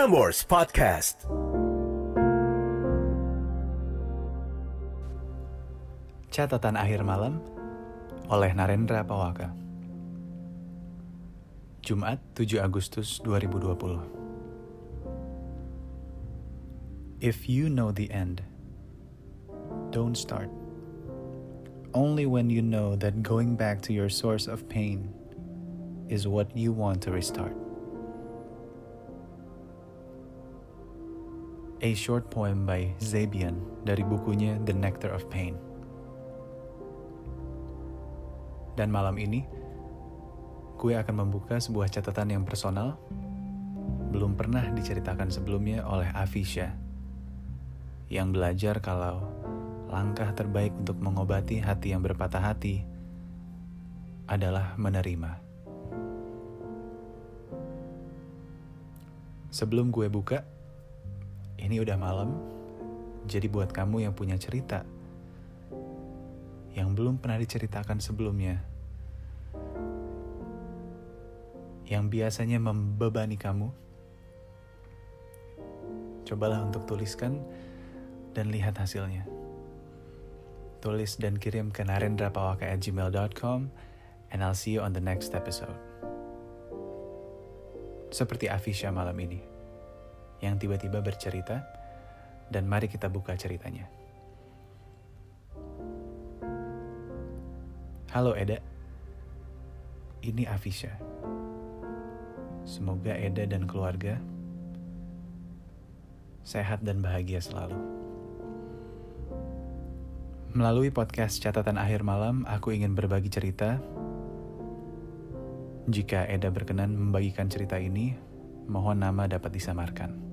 Prambors Podcast. Catatan akhir malam oleh Narendra Pawaka. Jumat 7 Agustus 2020. If you know the end, don't start. Only when you know that going back to your source of pain is what you want to restart. A short poem by Zabian dari bukunya The Nectar of Pain. Dan malam ini, gue akan membuka sebuah catatan yang personal, belum pernah diceritakan sebelumnya oleh Afisha, yang belajar kalau langkah terbaik untuk mengobati hati yang berpatah hati adalah menerima. Sebelum gue buka, ini udah malam, jadi buat kamu yang punya cerita yang belum pernah diceritakan sebelumnya, yang biasanya membebani kamu, cobalah untuk tuliskan dan lihat hasilnya. Tulis dan kirim ke narendrapawaka@gmail.com and I'll see you on the next episode. Seperti Afisha malam ini, yang tiba-tiba bercerita, dan mari kita buka ceritanya. Halo Eda, ini Afisha. Semoga Eda dan keluarga sehat dan bahagia selalu. Melalui podcast catatan akhir malam, aku ingin berbagi cerita. Jika Eda berkenan membagikan cerita ini, mohon nama dapat disamarkan.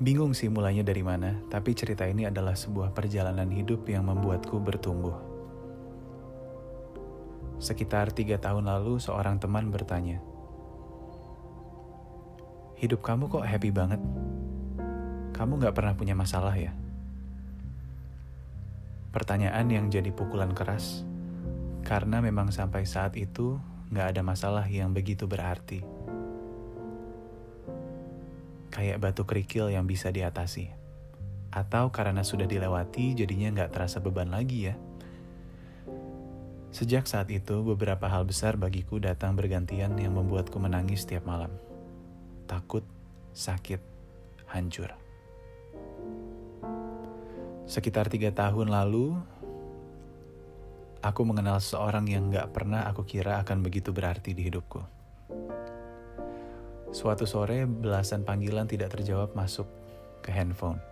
Bingung sih mulainya dari mana, tapi cerita ini adalah sebuah perjalanan hidup yang membuatku bertumbuh. Sekitar tiga tahun lalu, seorang teman bertanya, Hidup kamu kok happy banget? Kamu gak pernah punya masalah ya? Pertanyaan yang jadi pukulan keras, karena memang sampai saat itu gak ada masalah yang begitu berarti kayak batu kerikil yang bisa diatasi. Atau karena sudah dilewati jadinya nggak terasa beban lagi ya. Sejak saat itu, beberapa hal besar bagiku datang bergantian yang membuatku menangis setiap malam. Takut, sakit, hancur. Sekitar tiga tahun lalu, aku mengenal seorang yang gak pernah aku kira akan begitu berarti di hidupku. Suatu sore, belasan panggilan tidak terjawab masuk ke handphone.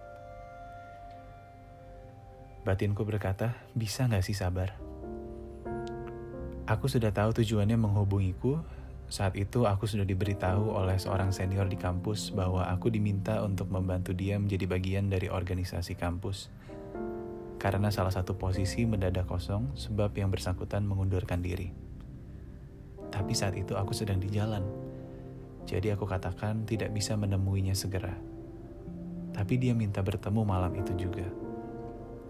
Batinku berkata, bisa gak sih sabar? Aku sudah tahu tujuannya menghubungiku. Saat itu aku sudah diberitahu oleh seorang senior di kampus bahwa aku diminta untuk membantu dia menjadi bagian dari organisasi kampus. Karena salah satu posisi mendadak kosong sebab yang bersangkutan mengundurkan diri. Tapi saat itu aku sedang di jalan jadi aku katakan tidak bisa menemuinya segera. Tapi dia minta bertemu malam itu juga.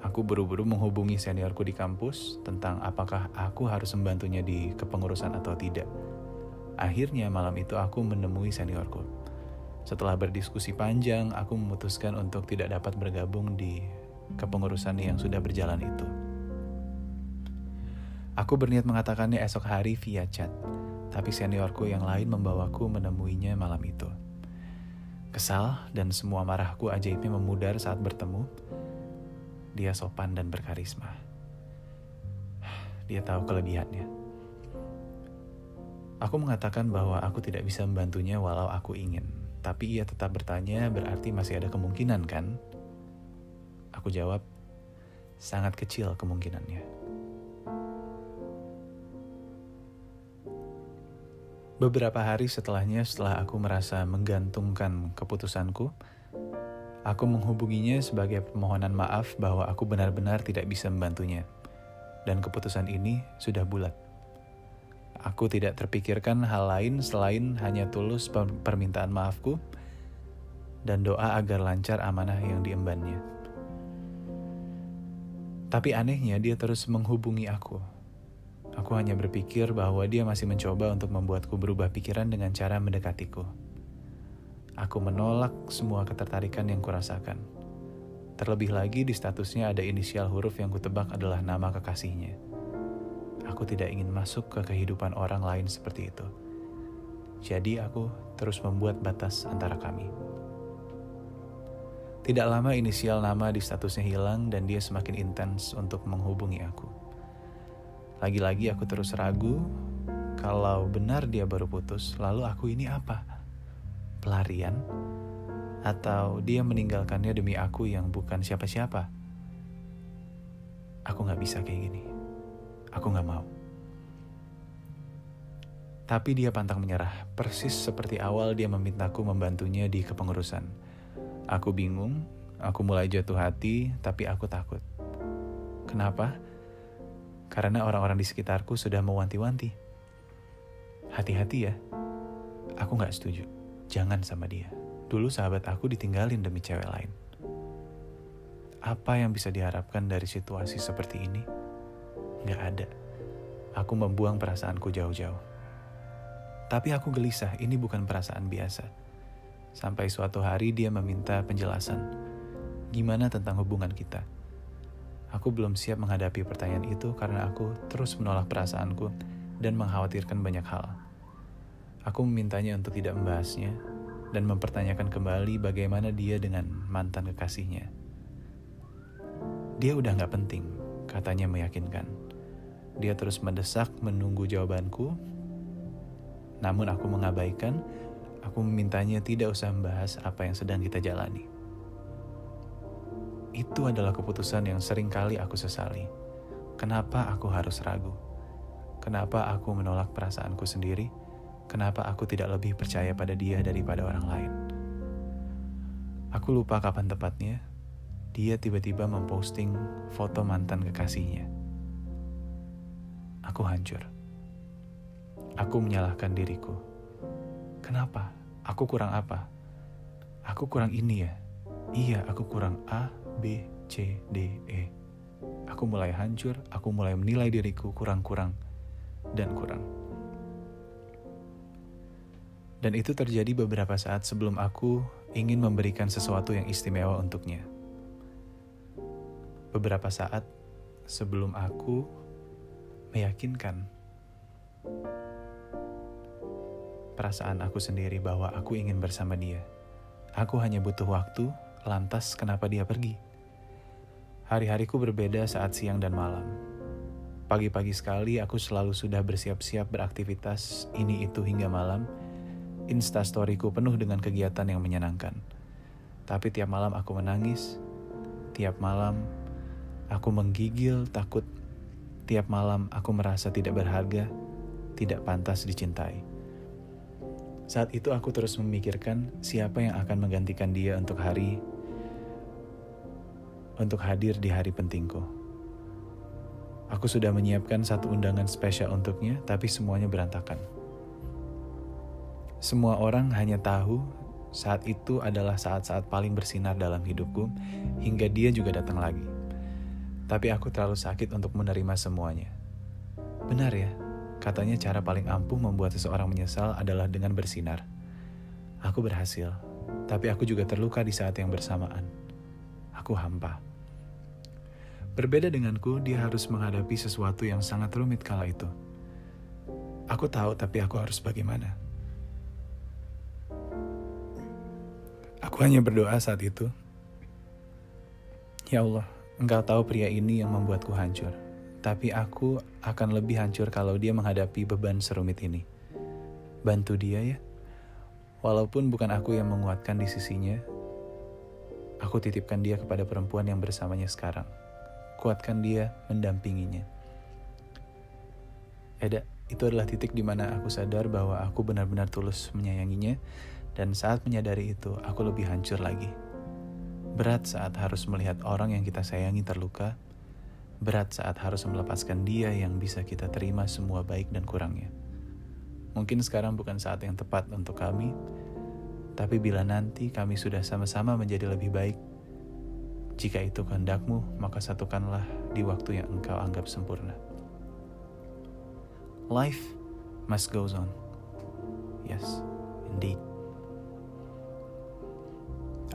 Aku buru-buru menghubungi seniorku di kampus tentang apakah aku harus membantunya di kepengurusan atau tidak. Akhirnya malam itu aku menemui seniorku. Setelah berdiskusi panjang, aku memutuskan untuk tidak dapat bergabung di kepengurusan yang sudah berjalan itu. Aku berniat mengatakannya esok hari via chat tapi seniorku yang lain membawaku menemuinya malam itu. Kesal dan semua marahku ajaibnya memudar saat bertemu. Dia sopan dan berkarisma. Dia tahu kelebihannya. Aku mengatakan bahwa aku tidak bisa membantunya walau aku ingin. Tapi ia tetap bertanya berarti masih ada kemungkinan kan? Aku jawab, sangat kecil kemungkinannya. Beberapa hari setelahnya, setelah aku merasa menggantungkan keputusanku, aku menghubunginya sebagai permohonan maaf bahwa aku benar-benar tidak bisa membantunya. Dan keputusan ini sudah bulat. Aku tidak terpikirkan hal lain selain hanya tulus permintaan maafku dan doa agar lancar amanah yang diembannya. Tapi anehnya dia terus menghubungi aku Aku hanya berpikir bahwa dia masih mencoba untuk membuatku berubah pikiran dengan cara mendekatiku. Aku menolak semua ketertarikan yang kurasakan. Terlebih lagi di statusnya ada inisial huruf yang kutebak adalah nama kekasihnya. Aku tidak ingin masuk ke kehidupan orang lain seperti itu. Jadi aku terus membuat batas antara kami. Tidak lama inisial nama di statusnya hilang dan dia semakin intens untuk menghubungi aku. Lagi-lagi aku terus ragu kalau benar dia baru putus, lalu aku ini apa? Pelarian? Atau dia meninggalkannya demi aku yang bukan siapa-siapa? Aku gak bisa kayak gini. Aku gak mau. Tapi dia pantang menyerah, persis seperti awal dia memintaku membantunya di kepengurusan Aku bingung, aku mulai jatuh hati, tapi aku takut. Kenapa? Karena orang-orang di sekitarku sudah mewanti-wanti. Hati-hati ya, aku gak setuju. Jangan sama dia. Dulu sahabat aku ditinggalin demi cewek lain. Apa yang bisa diharapkan dari situasi seperti ini? Gak ada. Aku membuang perasaanku jauh-jauh. Tapi aku gelisah, ini bukan perasaan biasa Sampai suatu hari dia meminta penjelasan. Gimana tentang hubungan kita? Aku belum siap menghadapi pertanyaan itu karena aku terus menolak perasaanku dan mengkhawatirkan banyak hal. Aku memintanya untuk tidak membahasnya dan mempertanyakan kembali bagaimana dia dengan mantan kekasihnya. Dia udah gak penting, katanya meyakinkan. Dia terus mendesak menunggu jawabanku, namun aku mengabaikan Aku memintanya tidak usah membahas apa yang sedang kita jalani. Itu adalah keputusan yang sering kali aku sesali. Kenapa aku harus ragu? Kenapa aku menolak perasaanku sendiri? Kenapa aku tidak lebih percaya pada dia daripada orang lain? Aku lupa kapan tepatnya, dia tiba-tiba memposting foto mantan kekasihnya. Aku hancur. Aku menyalahkan diriku. Kenapa? Aku kurang apa? Aku kurang ini ya? Iya, aku kurang A, B, C, D, E. Aku mulai hancur, aku mulai menilai diriku kurang-kurang dan kurang. Dan itu terjadi beberapa saat sebelum aku ingin memberikan sesuatu yang istimewa untuknya. Beberapa saat sebelum aku meyakinkan perasaan aku sendiri bahwa aku ingin bersama dia. Aku hanya butuh waktu, lantas kenapa dia pergi? Hari-hariku berbeda saat siang dan malam. Pagi-pagi sekali aku selalu sudah bersiap-siap beraktivitas ini itu hingga malam. Instastoryku penuh dengan kegiatan yang menyenangkan. Tapi tiap malam aku menangis. Tiap malam aku menggigil takut. Tiap malam aku merasa tidak berharga, tidak pantas dicintai. Saat itu aku terus memikirkan siapa yang akan menggantikan dia untuk hari untuk hadir di hari pentingku. Aku sudah menyiapkan satu undangan spesial untuknya, tapi semuanya berantakan. Semua orang hanya tahu saat itu adalah saat-saat paling bersinar dalam hidupku, hingga dia juga datang lagi. Tapi aku terlalu sakit untuk menerima semuanya. Benar ya, Katanya cara paling ampuh membuat seseorang menyesal adalah dengan bersinar. Aku berhasil, tapi aku juga terluka di saat yang bersamaan. Aku hampa. Berbeda denganku, dia harus menghadapi sesuatu yang sangat rumit kala itu. Aku tahu, tapi aku harus bagaimana? Aku hanya berdoa saat itu. Ya Allah, Engkau tahu pria ini yang membuatku hancur tapi aku akan lebih hancur kalau dia menghadapi beban serumit ini. Bantu dia ya. Walaupun bukan aku yang menguatkan di sisinya, aku titipkan dia kepada perempuan yang bersamanya sekarang. Kuatkan dia, mendampinginya. Eda, itu adalah titik di mana aku sadar bahwa aku benar-benar tulus menyayanginya, dan saat menyadari itu, aku lebih hancur lagi. Berat saat harus melihat orang yang kita sayangi terluka, Berat saat harus melepaskan dia yang bisa kita terima semua baik dan kurangnya. Mungkin sekarang bukan saat yang tepat untuk kami, tapi bila nanti kami sudah sama-sama menjadi lebih baik, jika itu kehendakmu, maka satukanlah di waktu yang engkau anggap sempurna. life must goes on. Yes, indeed.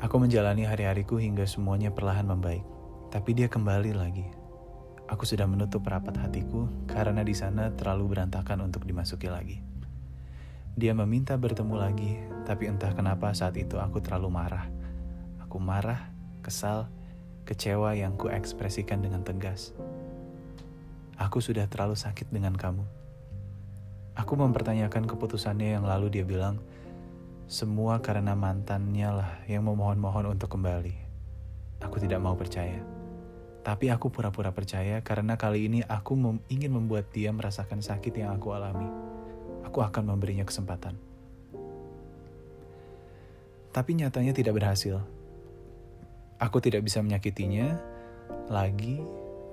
Aku menjalani hari-hariku hingga semuanya perlahan membaik. Tapi dia kembali lagi. Aku sudah menutup rapat hatiku karena di sana terlalu berantakan untuk dimasuki lagi. Dia meminta bertemu lagi, tapi entah kenapa saat itu aku terlalu marah. Aku marah, kesal, kecewa yang ku ekspresikan dengan tegas. Aku sudah terlalu sakit dengan kamu. Aku mempertanyakan keputusannya yang lalu dia bilang, semua karena mantannya lah yang memohon-mohon untuk kembali. Aku tidak mau percaya. Tapi aku pura-pura percaya karena kali ini aku mem ingin membuat dia merasakan sakit yang aku alami. Aku akan memberinya kesempatan. Tapi nyatanya tidak berhasil. Aku tidak bisa menyakitinya lagi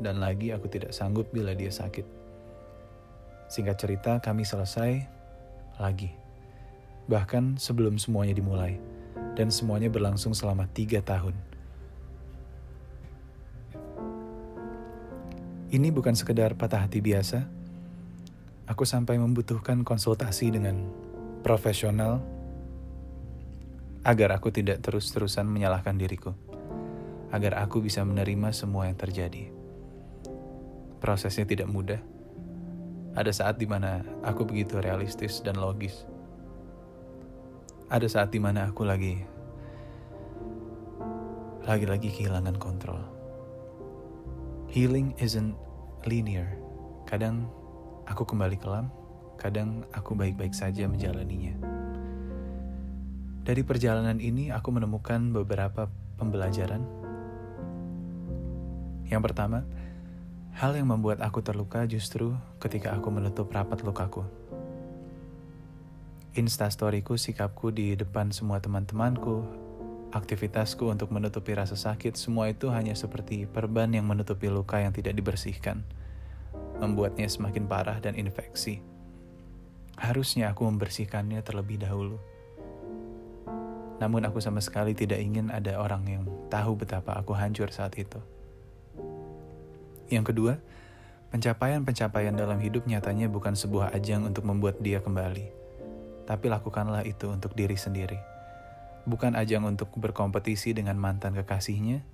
dan lagi aku tidak sanggup bila dia sakit. Singkat cerita, kami selesai lagi. Bahkan sebelum semuanya dimulai. Dan semuanya berlangsung selama tiga tahun. Ini bukan sekedar patah hati biasa. Aku sampai membutuhkan konsultasi dengan profesional agar aku tidak terus-terusan menyalahkan diriku. Agar aku bisa menerima semua yang terjadi. Prosesnya tidak mudah. Ada saat di mana aku begitu realistis dan logis. Ada saat di mana aku lagi lagi-lagi kehilangan kontrol. Healing isn't linear. Kadang aku kembali kelam, kadang aku baik-baik saja menjalaninya. Dari perjalanan ini aku menemukan beberapa pembelajaran. Yang pertama, hal yang membuat aku terluka justru ketika aku menutup rapat lukaku. Instastoryku, sikapku di depan semua teman-temanku, Aktivitasku untuk menutupi rasa sakit, semua itu hanya seperti perban yang menutupi luka yang tidak dibersihkan, membuatnya semakin parah dan infeksi. Harusnya aku membersihkannya terlebih dahulu. Namun aku sama sekali tidak ingin ada orang yang tahu betapa aku hancur saat itu. Yang kedua, pencapaian-pencapaian dalam hidup nyatanya bukan sebuah ajang untuk membuat dia kembali. Tapi lakukanlah itu untuk diri sendiri bukan ajang untuk berkompetisi dengan mantan kekasihnya.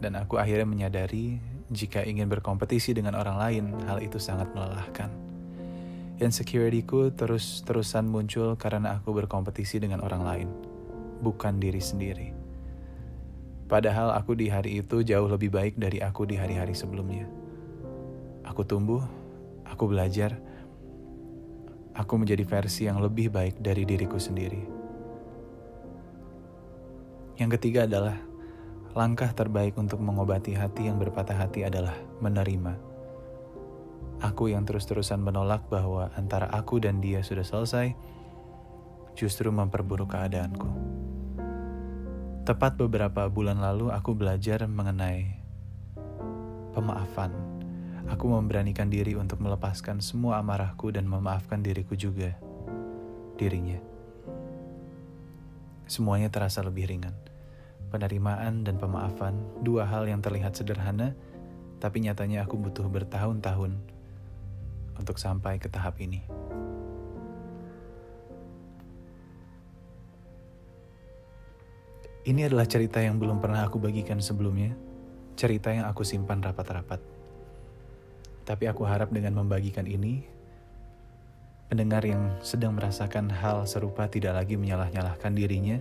Dan aku akhirnya menyadari jika ingin berkompetisi dengan orang lain, hal itu sangat melelahkan. Insecurity-ku terus-terusan muncul karena aku berkompetisi dengan orang lain, bukan diri sendiri. Padahal aku di hari itu jauh lebih baik dari aku di hari-hari sebelumnya. Aku tumbuh, aku belajar, aku menjadi versi yang lebih baik dari diriku sendiri. Yang ketiga adalah langkah terbaik untuk mengobati hati yang berpatah hati adalah menerima. Aku yang terus-terusan menolak bahwa antara aku dan dia sudah selesai, justru memperburuk keadaanku. Tepat beberapa bulan lalu, aku belajar mengenai pemaafan Aku memberanikan diri untuk melepaskan semua amarahku dan memaafkan diriku juga. Dirinya. Semuanya terasa lebih ringan. Penerimaan dan pemaafan, dua hal yang terlihat sederhana, tapi nyatanya aku butuh bertahun-tahun untuk sampai ke tahap ini. Ini adalah cerita yang belum pernah aku bagikan sebelumnya, cerita yang aku simpan rapat-rapat. Tapi aku harap dengan membagikan ini, pendengar yang sedang merasakan hal serupa tidak lagi menyalah-nyalahkan dirinya,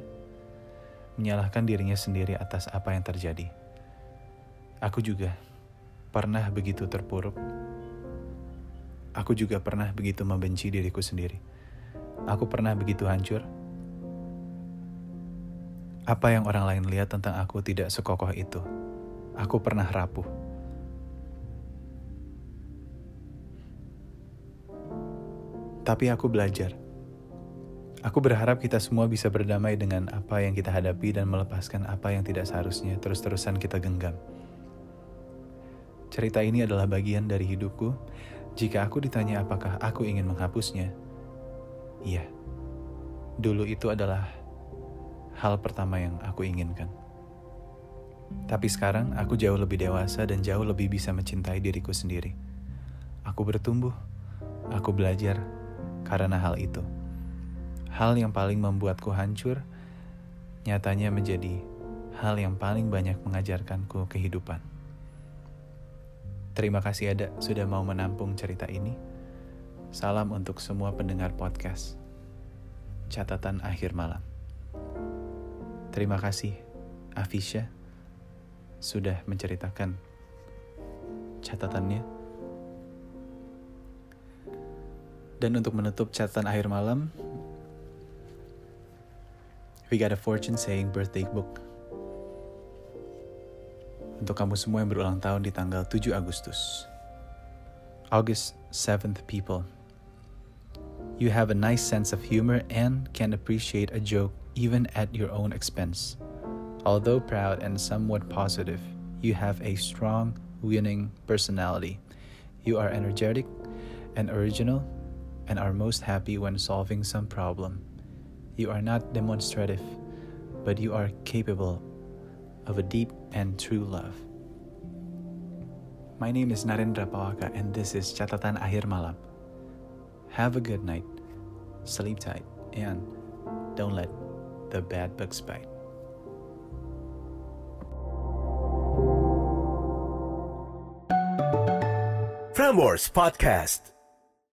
menyalahkan dirinya sendiri atas apa yang terjadi. Aku juga pernah begitu terpuruk. Aku juga pernah begitu membenci diriku sendiri. Aku pernah begitu hancur. Apa yang orang lain lihat tentang aku tidak sekokoh itu. Aku pernah rapuh. Tapi aku belajar. Aku berharap kita semua bisa berdamai dengan apa yang kita hadapi dan melepaskan apa yang tidak seharusnya terus-terusan kita genggam. Cerita ini adalah bagian dari hidupku. Jika aku ditanya apakah aku ingin menghapusnya, iya, dulu itu adalah hal pertama yang aku inginkan. Tapi sekarang aku jauh lebih dewasa dan jauh lebih bisa mencintai diriku sendiri. Aku bertumbuh, aku belajar karena hal itu. Hal yang paling membuatku hancur nyatanya menjadi hal yang paling banyak mengajarkanku kehidupan. Terima kasih ada sudah mau menampung cerita ini. Salam untuk semua pendengar podcast. Catatan akhir malam. Terima kasih, Afisha, sudah menceritakan catatannya. Dan untuk menutup catatan akhir malam, we got a fortune saying birthday book untuk kamu semua yang berulang tahun di tanggal 7 Agustus. August 7th people. You have a nice sense of humor and can appreciate a joke even at your own expense. Although proud and somewhat positive, you have a strong, winning personality. You are energetic and original and are most happy when solving some problem. You are not demonstrative, but you are capable of a deep and true love. My name is Narendra Pawaka, and this is Catatan Akhir Malam. Have a good night, sleep tight, and don't let the bad bugs bite. Frameworks Podcast.